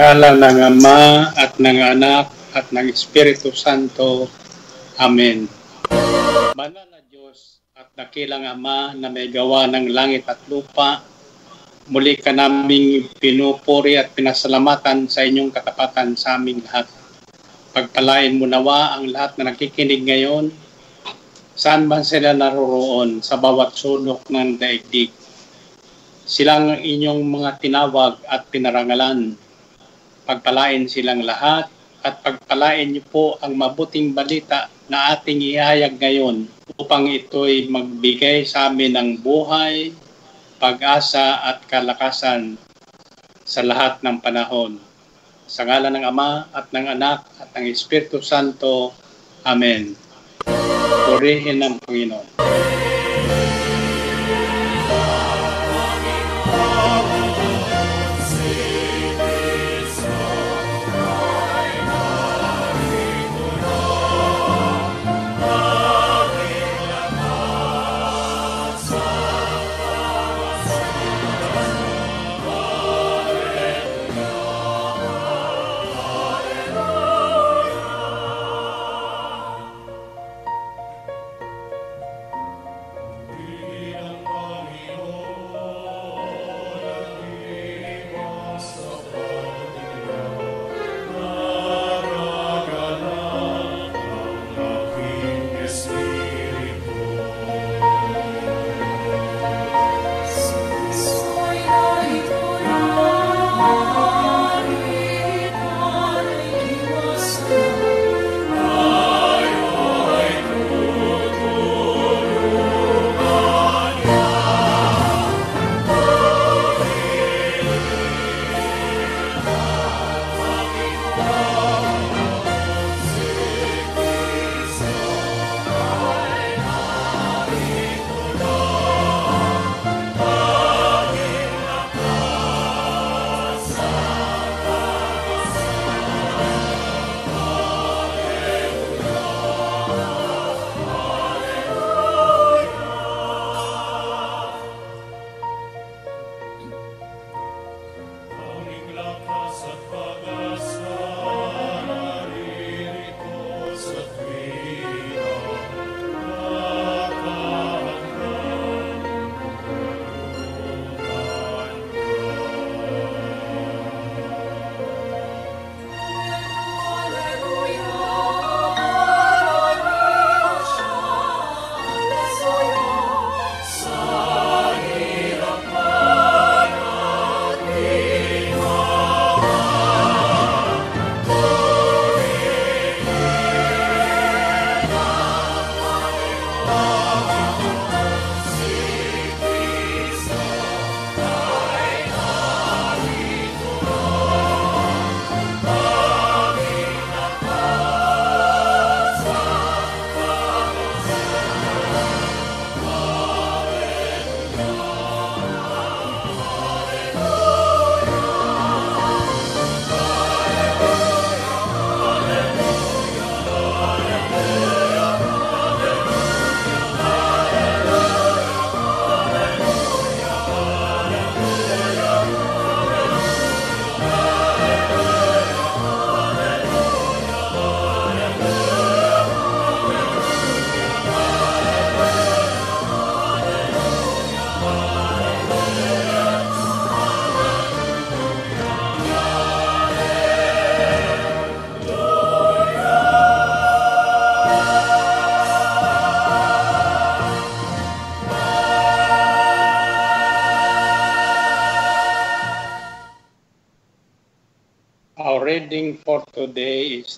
ngalan ng Ama at ng Anak at ng Espiritu Santo. Amen. Banal na Diyos at nakilang Ama na may gawa ng langit at lupa, muli ka naming pinupuri at pinasalamatan sa inyong katapatan sa aming lahat. Pagpalain mo nawa ang lahat na nakikinig ngayon, saan man sila naroroon sa bawat sulok ng daigdig. Silang inyong mga tinawag at pinarangalan. Pagpalain silang lahat at pagpalain niyo po ang mabuting balita na ating ihayag ngayon upang ito'y magbigay sa amin ng buhay, pag-asa at kalakasan sa lahat ng panahon. Sa ngalan ng Ama at ng Anak at ng Espiritu Santo. Amen. Purihin ng Panginoon.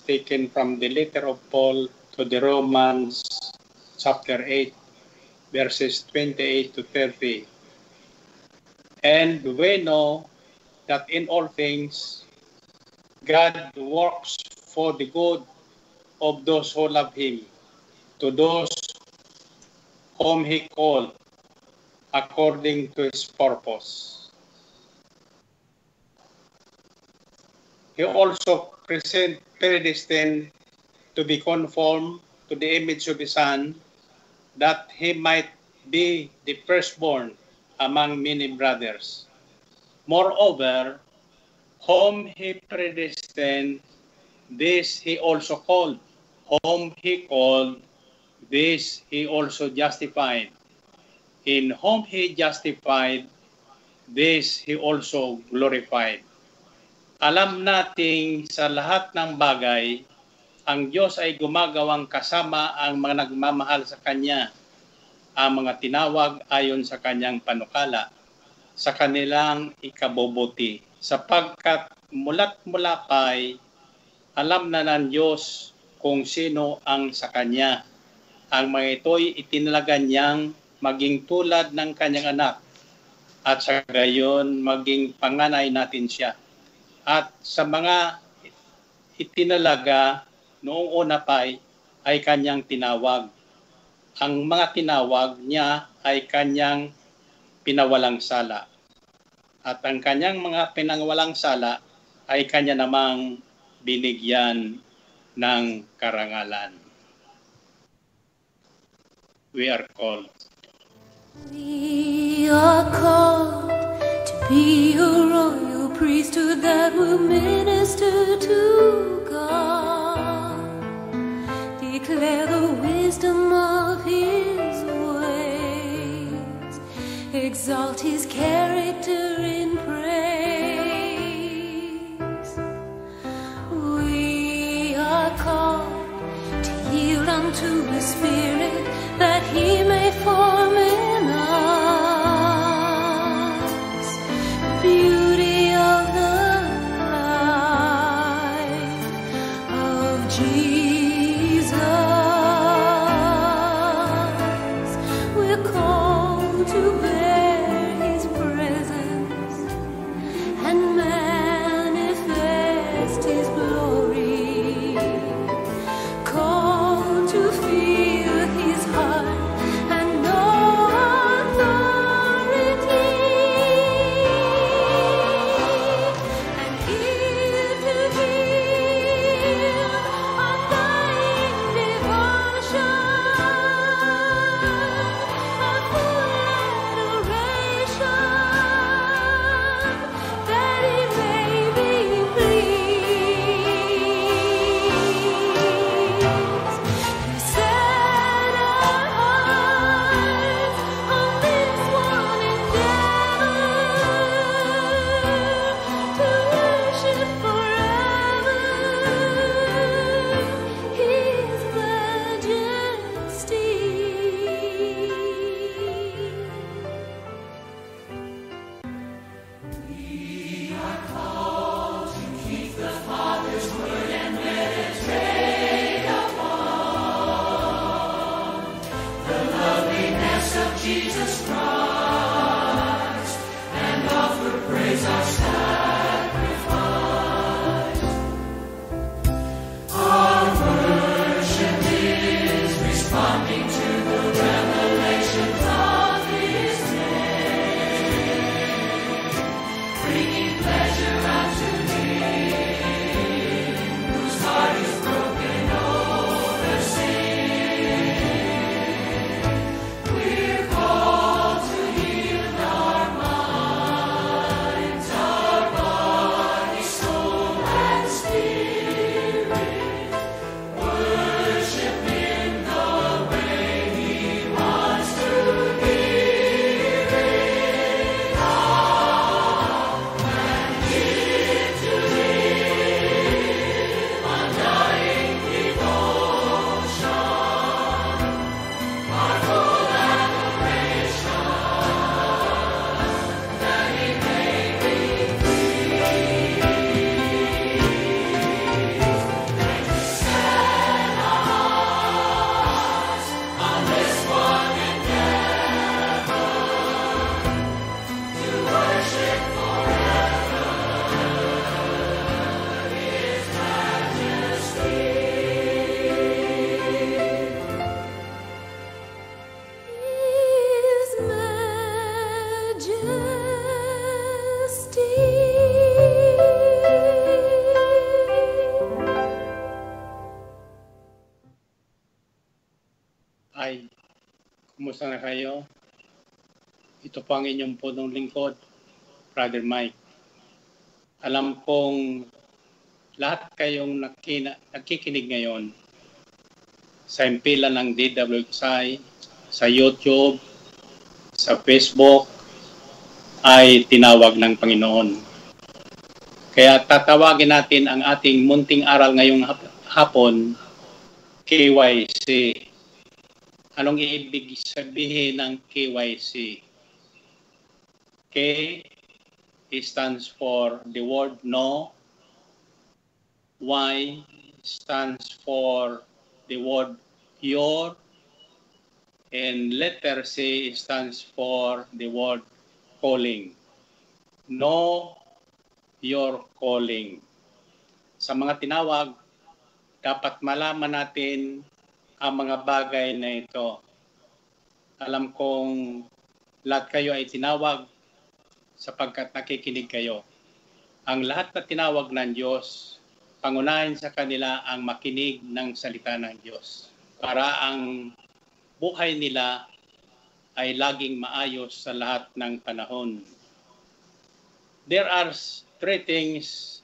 Taken from the letter of Paul to the Romans, chapter 8, verses 28 to 30. And we know that in all things, God works for the good of those who love Him, to those whom He called according to His purpose. He also present, predestined to be conformed to the image of His Son, that He might be the firstborn among many brothers. Moreover, Whom he predestined, this he also called. Whom he called, this he also justified. In whom he justified, this he also glorified. Alam nating sa lahat ng bagay, ang Diyos ay gumagawang kasama ang mga nagmamahal sa Kanya, ang mga tinawag ayon sa Kanyang panukala, sa kanilang ikabubuti, sapagkat mulat mula pa'y alam na ng Diyos kung sino ang sa Kanya. Ang mga ito'y itinalaga niyang maging tulad ng Kanyang anak, at sa gayon maging panganay natin siya. At sa mga itinalaga noong una pa ay, kanyang tinawag. Ang mga tinawag niya ay kanyang pinawalang sala. At ang kanyang mga pinangwalang sala ay kanya namang binigyan ng karangalan. We are called We are called to be a royal priesthood that will minister to God. Declare the wisdom of His ways, exalt His character in praise. We are called to yield unto His Spirit that He may form We're called to bear His kumusta na kayo? Ito po ang inyong punong lingkod, Brother Mike. alam kong lahat kayong nakina, nakikinig ngayon sa impila ng DWXI, sa YouTube, sa Facebook, ay tinawag ng Panginoon. Kaya tatawagin natin ang ating munting aral ngayong hapon, KYC. Anong ibig sabihin ng KYC? K stands for the word no. Y stands for the word your. And letter C stands for the word calling. Know your calling. Sa mga tinawag, dapat malaman natin ang mga bagay na ito. Alam kong lahat kayo ay tinawag sapagkat nakikinig kayo. Ang lahat na tinawag ng Diyos, pangunahin sa kanila ang makinig ng salita ng Diyos para ang buhay nila ay laging maayos sa lahat ng panahon. There are three things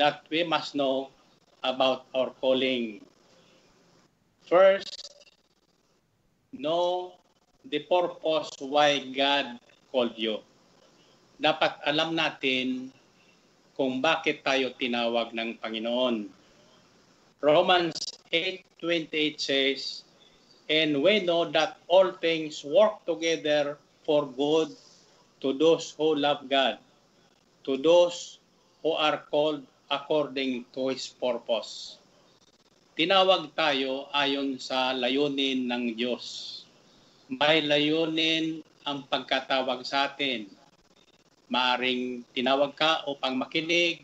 that we must know about our calling. First, know the purpose why God called you. Dapat alam natin kung bakit tayo tinawag ng Panginoon. Romans 8.28 says, And we know that all things work together for good to those who love God, to those who are called according to His purpose. Tinawag tayo ayon sa layunin ng Diyos. May layunin ang pagkatawag sa atin. Maaring tinawag ka upang makinig,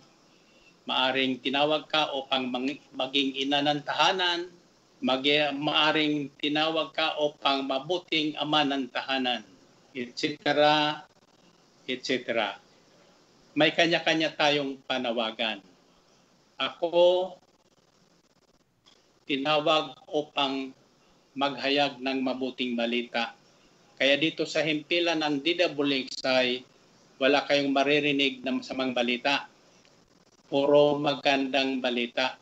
maaring tinawag ka upang maging ina ng tahanan, mag maaring tinawag ka upang mabuting ama ng tahanan, etc., etc. May kanya-kanya tayong panawagan. Ako, tinawag upang maghayag ng mabuting balita. Kaya dito sa himpilan ng DWXI, wala kayong maririnig ng masamang balita. Puro magandang balita.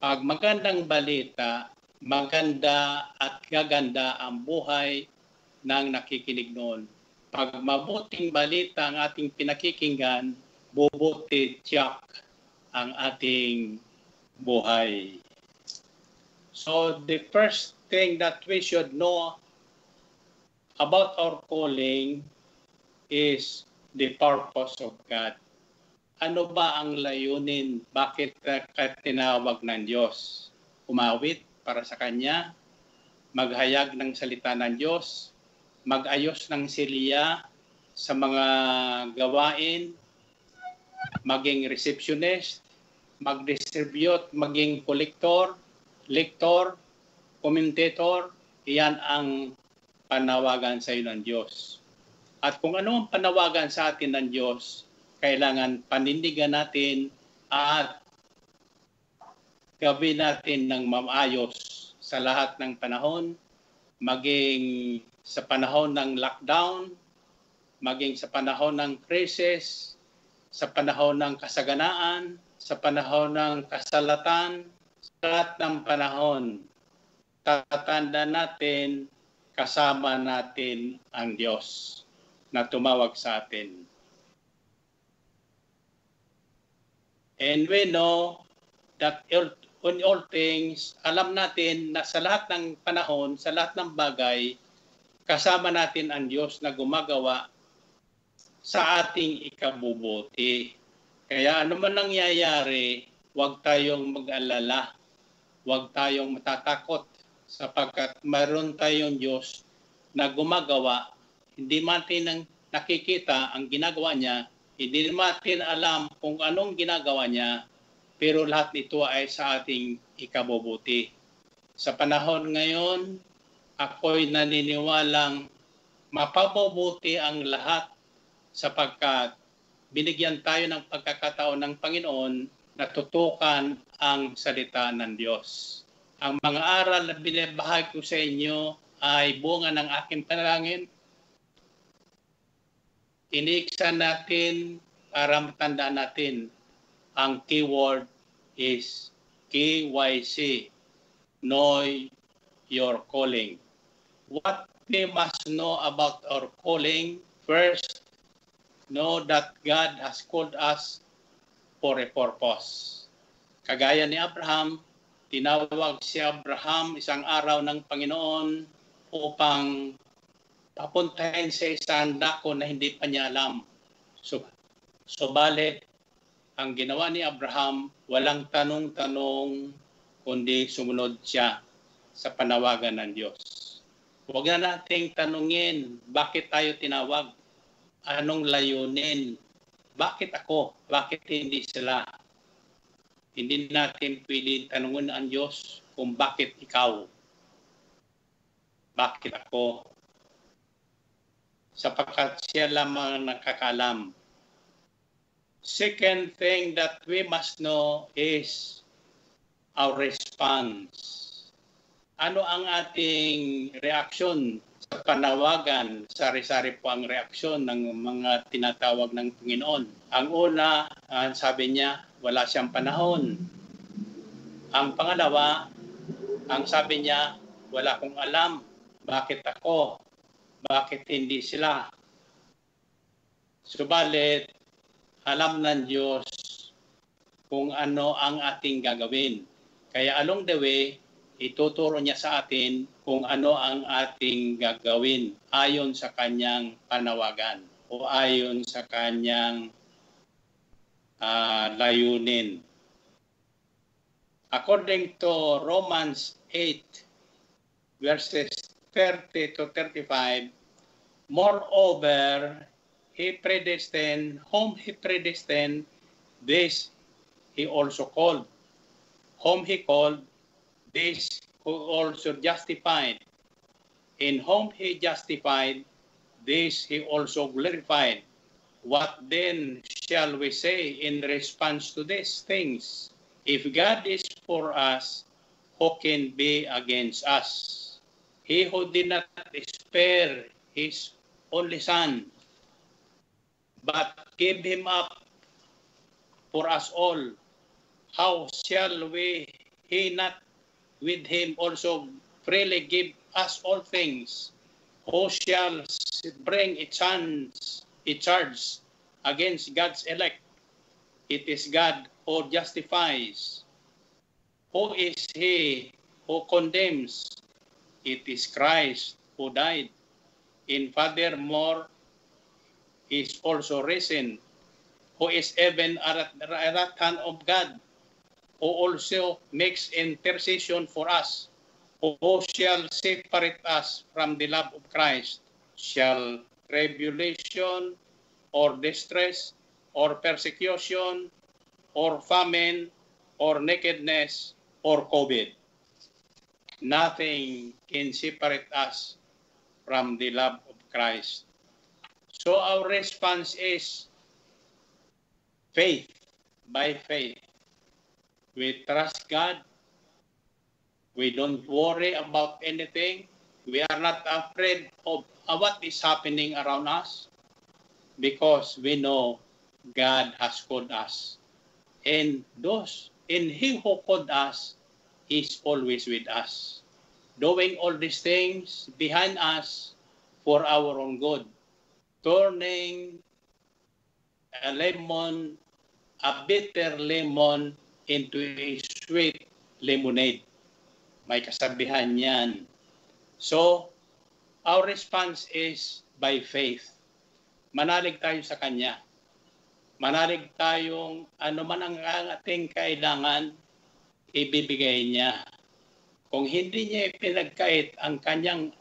Pag magandang balita, maganda at gaganda ang buhay ng nakikinig noon. Pag mabuting balita ang ating pinakikinggan, bubuti tiyak ang ating buhay. So the first thing that we should know about our calling is the purpose of God. Ano ba ang layunin? Bakit ka tinawag ng Diyos? Umawit, para sa Kanya, maghayag ng salita ng Diyos, magayos ng silya sa mga gawain, maging receptionist, mag-distribute, maging collector, lector, commentator, iyan ang panawagan sa iyo ng Diyos. At kung ano ang panawagan sa atin ng Diyos, kailangan panindigan natin at gawin natin ng maayos sa lahat ng panahon, maging sa panahon ng lockdown, maging sa panahon ng crisis, sa panahon ng kasaganaan, sa panahon ng kasalatan, sa lahat ng panahon, tatanda natin, kasama natin ang Diyos na tumawag sa atin. And we know that on all things, alam natin na sa lahat ng panahon, sa lahat ng bagay, kasama natin ang Diyos na gumagawa sa ating ikabubuti. Kaya ano man nangyayari, huwag tayong mag-alala, huwag tayong matatakot sapagkat mayroon tayong Diyos na gumagawa, hindi natin nakikita ang ginagawa niya, hindi natin alam kung anong ginagawa niya, pero lahat nito ay sa ating ikabubuti. Sa panahon ngayon, ako'y naniniwalang mapabubuti ang lahat sapagkat binigyan tayo ng pagkakataon ng Panginoon na tutukan ang salita ng Diyos. Ang mga aral na binibahagi ko sa inyo ay bunga ng aking panalangin. Iniksa natin para matandaan natin, ang keyword is KYC, Know Your Calling. What we must know about our calling, first, know that God has called us for a purpose. Kagaya ni Abraham, tinawag si Abraham isang araw ng Panginoon upang papuntahin sa isang dako na hindi pa niya alam. So, subalit, ang ginawa ni Abraham, walang tanong-tanong, kundi sumunod siya sa panawagan ng Diyos. Huwag na nating tanungin, bakit tayo tinawag? Anong layunin? Bakit ako? Bakit hindi sila? Hindi natin pwede tanungin ang Diyos kung bakit ikaw? Bakit ako? Sapagkat siya lamang nakakalam Second thing that we must know is our response. Ano ang ating reaksyon sa panawagan? Sari-sari po ang reaksyon ng mga tinatawag ng Panginoon. Ang una, uh, sabi niya, wala siyang panahon. Ang pangalawa, ang sabi niya, wala kong alam. Bakit ako? Bakit hindi sila? Subalit, alam ng Diyos kung ano ang ating gagawin. Kaya along the way, ituturo niya sa atin kung ano ang ating gagawin ayon sa kanyang panawagan o ayon sa kanyang uh, layunin. According to Romans 8, verses 30 to 35, Moreover, he predestined, whom he predestined, this he also called. Whom he called, this who also justified. In whom he justified, this he also glorified. What then shall we say in response to these things? If God is for us, who can be against us? He who did not spare his only son, but give him up for us all. How shall we he not with him also freely give us all things? Who shall bring a chance, a charge against God's elect? It is God who justifies. Who is he who condemns? It is Christ who died. In furthermore, is also risen, who is even at the right hand of God, who also makes intercession for us, who shall separate us from the love of Christ, shall tribulation or distress or persecution or famine or nakedness or COVID. Nothing can separate us from the love of Christ. So our response is faith, by faith. We trust God. We don't worry about anything. We are not afraid of what is happening around us because we know God has called us. And those in He who called us is always with us, doing all these things behind us for our own good turning a lemon, a bitter lemon into a sweet lemonade. May kasabihan yan. So, our response is by faith. Manalig tayo sa Kanya. Manalig tayong ano man ang ating kailangan, ibibigay niya. Kung hindi niya ipinagkait ang kanyang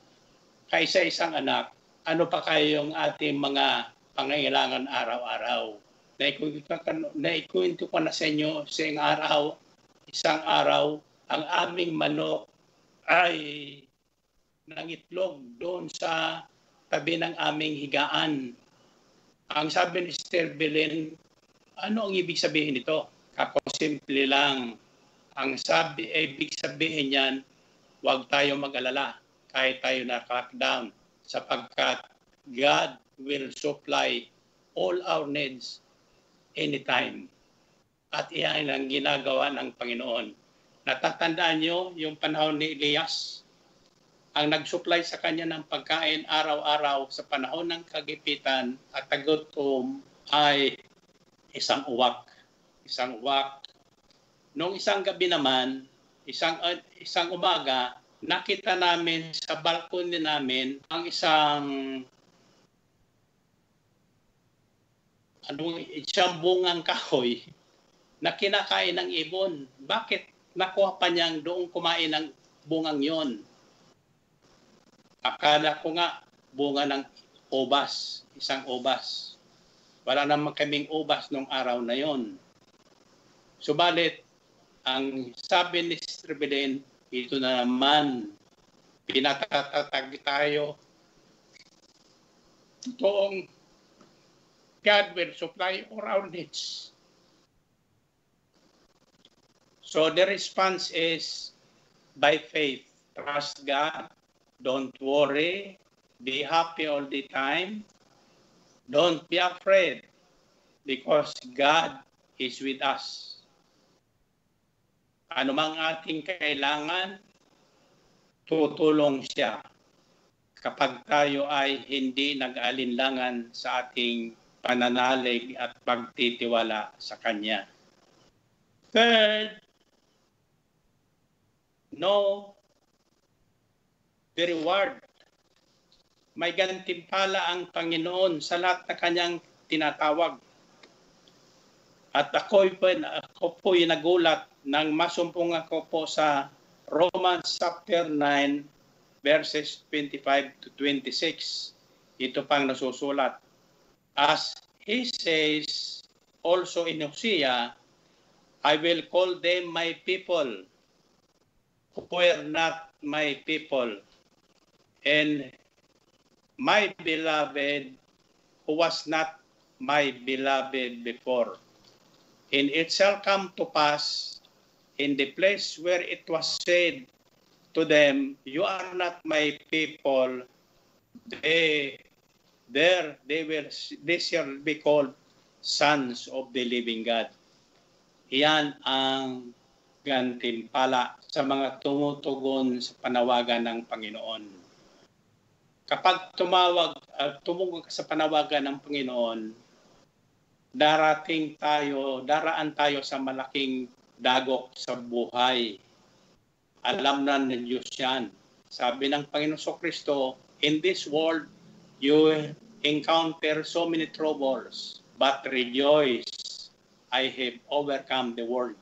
kaisa-isang anak, ano pa kayong ating mga pangailangan araw-araw. Naikwento ko na sa inyo sa araw, isang araw, ang aming manok ay nangitlog doon sa tabi ng aming higaan. Ang sabi ni Sister Belen, ano ang ibig sabihin nito? Kako simple lang. Ang sabi, ibig sabihin niyan, huwag tayo mag-alala kahit tayo na-crackdown sapagkat God will supply all our needs anytime. At iyan ang ginagawa ng Panginoon. Natatandaan nyo yung panahon ni Elias? Ang nagsupply sa kanya ng pagkain araw-araw sa panahon ng kagipitan at tagutom ay isang uwak. Isang uwak. Noong isang gabi naman, isang uh, isang umaga, nakita namin sa balcony namin ang isang anong isang bungang kahoy na kinakain ng ibon. Bakit nakuha pa niyang doon kumain ng bungang yon? Akala ko nga bunga ng obas, isang obas. Wala naman kaming ubas nung araw na yon. Subalit, ang sabi ni Sister Belen, ito na naman, pinatatatag tayo. Totoong God will supply all our needs. So the response is by faith. Trust God. Don't worry. Be happy all the time. Don't be afraid because God is with us. Ano mang ating kailangan, tutulong siya kapag tayo ay hindi nag-alinlangan sa ating pananalig at pagtitiwala sa Kanya. Third, know the reward. May gantimpala ang Panginoon sa lahat na Kanyang tinatawag. At ako po, ako po'y nagulat nang masumpong ako po sa Romans chapter 9 verses 25 to 26. Ito pang nasusulat. As he says also in Hosea, I will call them my people who were not my people, and my beloved who was not my beloved before. And it shall come to pass in the place where it was said to them, You are not my people, they there they will they shall be called sons of the living God. Iyan ang gantimpala sa mga tumutugon sa panawagan ng Panginoon. Kapag tumawag uh, tumugon ka sa panawagan ng Panginoon, darating tayo, daraan tayo sa malaking dagok sa buhay. Alam na ng Diyos yan. Sabi ng Panginoon Kristo, in this world, you encounter so many troubles, but rejoice, I have overcome the world.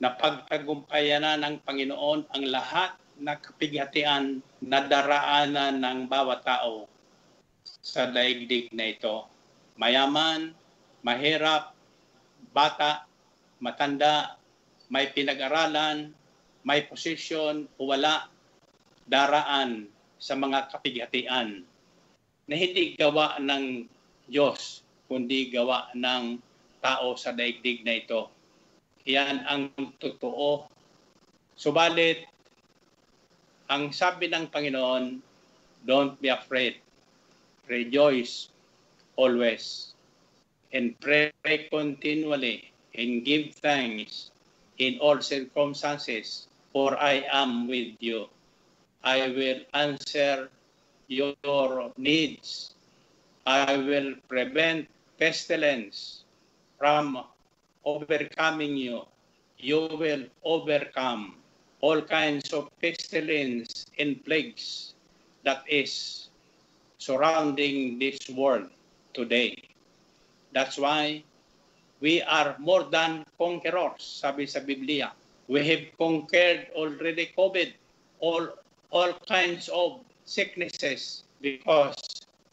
Napagtagumpayan na ng Panginoon ang lahat na kapighatian na daraanan ng bawat tao sa daigdig na ito. Mayaman, mahirap, bata, matanda, may pinag-aralan, may posisyon o wala, daraan sa mga kapighatian na hindi gawa ng Diyos, kundi gawa ng tao sa daigdig na ito. Yan ang totoo. Subalit, ang sabi ng Panginoon, don't be afraid. Rejoice always. And pray continually and give thanks in all circumstances, for I am with you. I will answer your needs. I will prevent pestilence from overcoming you. You will overcome all kinds of pestilence and plagues that is surrounding this world today. That's why we are more than conquerors, sabi sa Biblia. We have conquered already COVID, all, all kinds of sicknesses because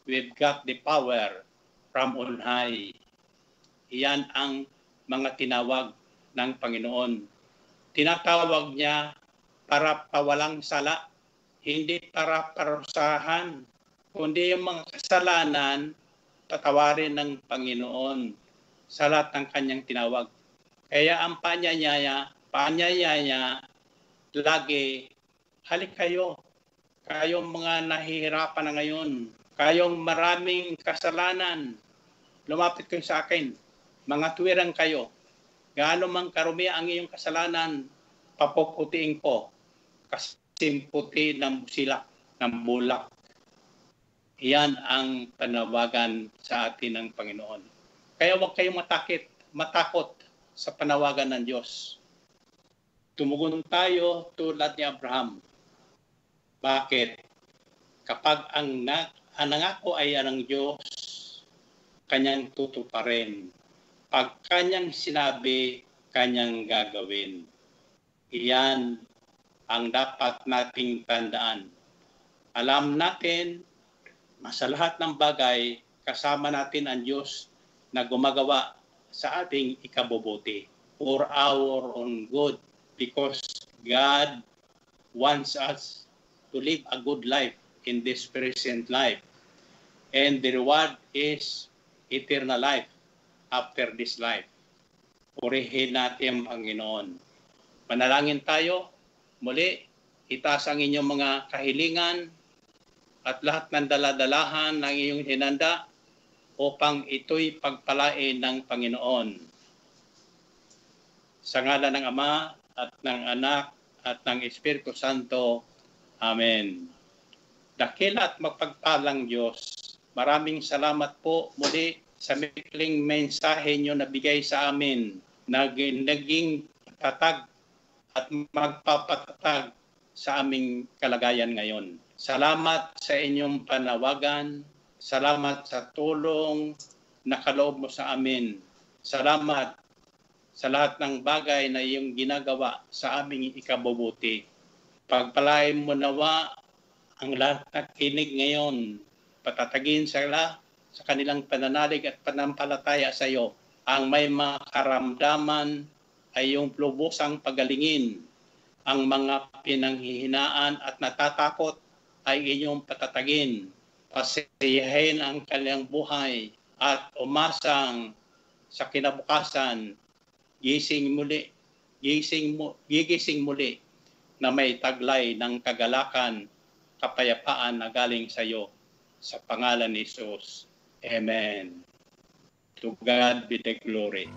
we've got the power from on high. Iyan ang mga tinawag ng Panginoon. Tinatawag niya para pawalang sala, hindi para parusahan, kundi yung mga kasalanan, tatawarin ng Panginoon sa lahat ng kanyang tinawag. Kaya ang panyayaya, panyayaya, lagi, halik kayo, kayong mga nahihirapan na ngayon, kayong maraming kasalanan, lumapit kayo sa akin. mga tuwirang kayo, gaano mang karumi ang iyong kasalanan, papuputiin ko, kasing ng busila, ng bulak. Iyan ang panawagan sa atin ng Panginoon. Kaya huwag kayong matakit, matakot sa panawagan ng Diyos. Tumugon tayo tulad ni Abraham. Bakit? Kapag ang, na, ang nangako ay ang Diyos, kanyang tutuparin. Pag kanyang sinabi, kanyang gagawin. Iyan ang dapat nating tandaan. Alam natin, sa lahat ng bagay, kasama natin ang Diyos na gumagawa sa ating ikabubuti for our own good because God wants us to live a good life in this present life. And the reward is eternal life after this life. Purihin natin ang Panginoon. Manalangin tayo. Muli, itaas ang inyong mga kahilingan at lahat ng daladalahan ng iyong hinanda upang ito'y pagpalain ng Panginoon. Sa ngala ng Ama at ng Anak at ng Espiritu Santo. Amen. Dakila at magpagpalang Diyos, maraming salamat po muli sa mikling mensahe nyo na bigay sa amin na naging tatag at magpapatatag sa aming kalagayan ngayon. Salamat sa inyong panawagan. Salamat sa tulong na kaloob mo sa amin. Salamat sa lahat ng bagay na iyong ginagawa sa aming ikabubuti. Pagpalain mo nawa ang lahat na kinig ngayon, patatagin sila sa kanilang pananalig at panampalataya sa iyo. Ang may makaramdaman ay yung lubusang pagalingin. Ang mga pinanghihinaan at natatakot ay inyong patatagin. Pasiyahin ang kanilang buhay at umasang sa kinabukasan, gising muli, gising, mo, gigising muli na may taglay ng kagalakan, kapayapaan na galing sa iyo sa pangalan ni Jesus. Amen. To God be the glory.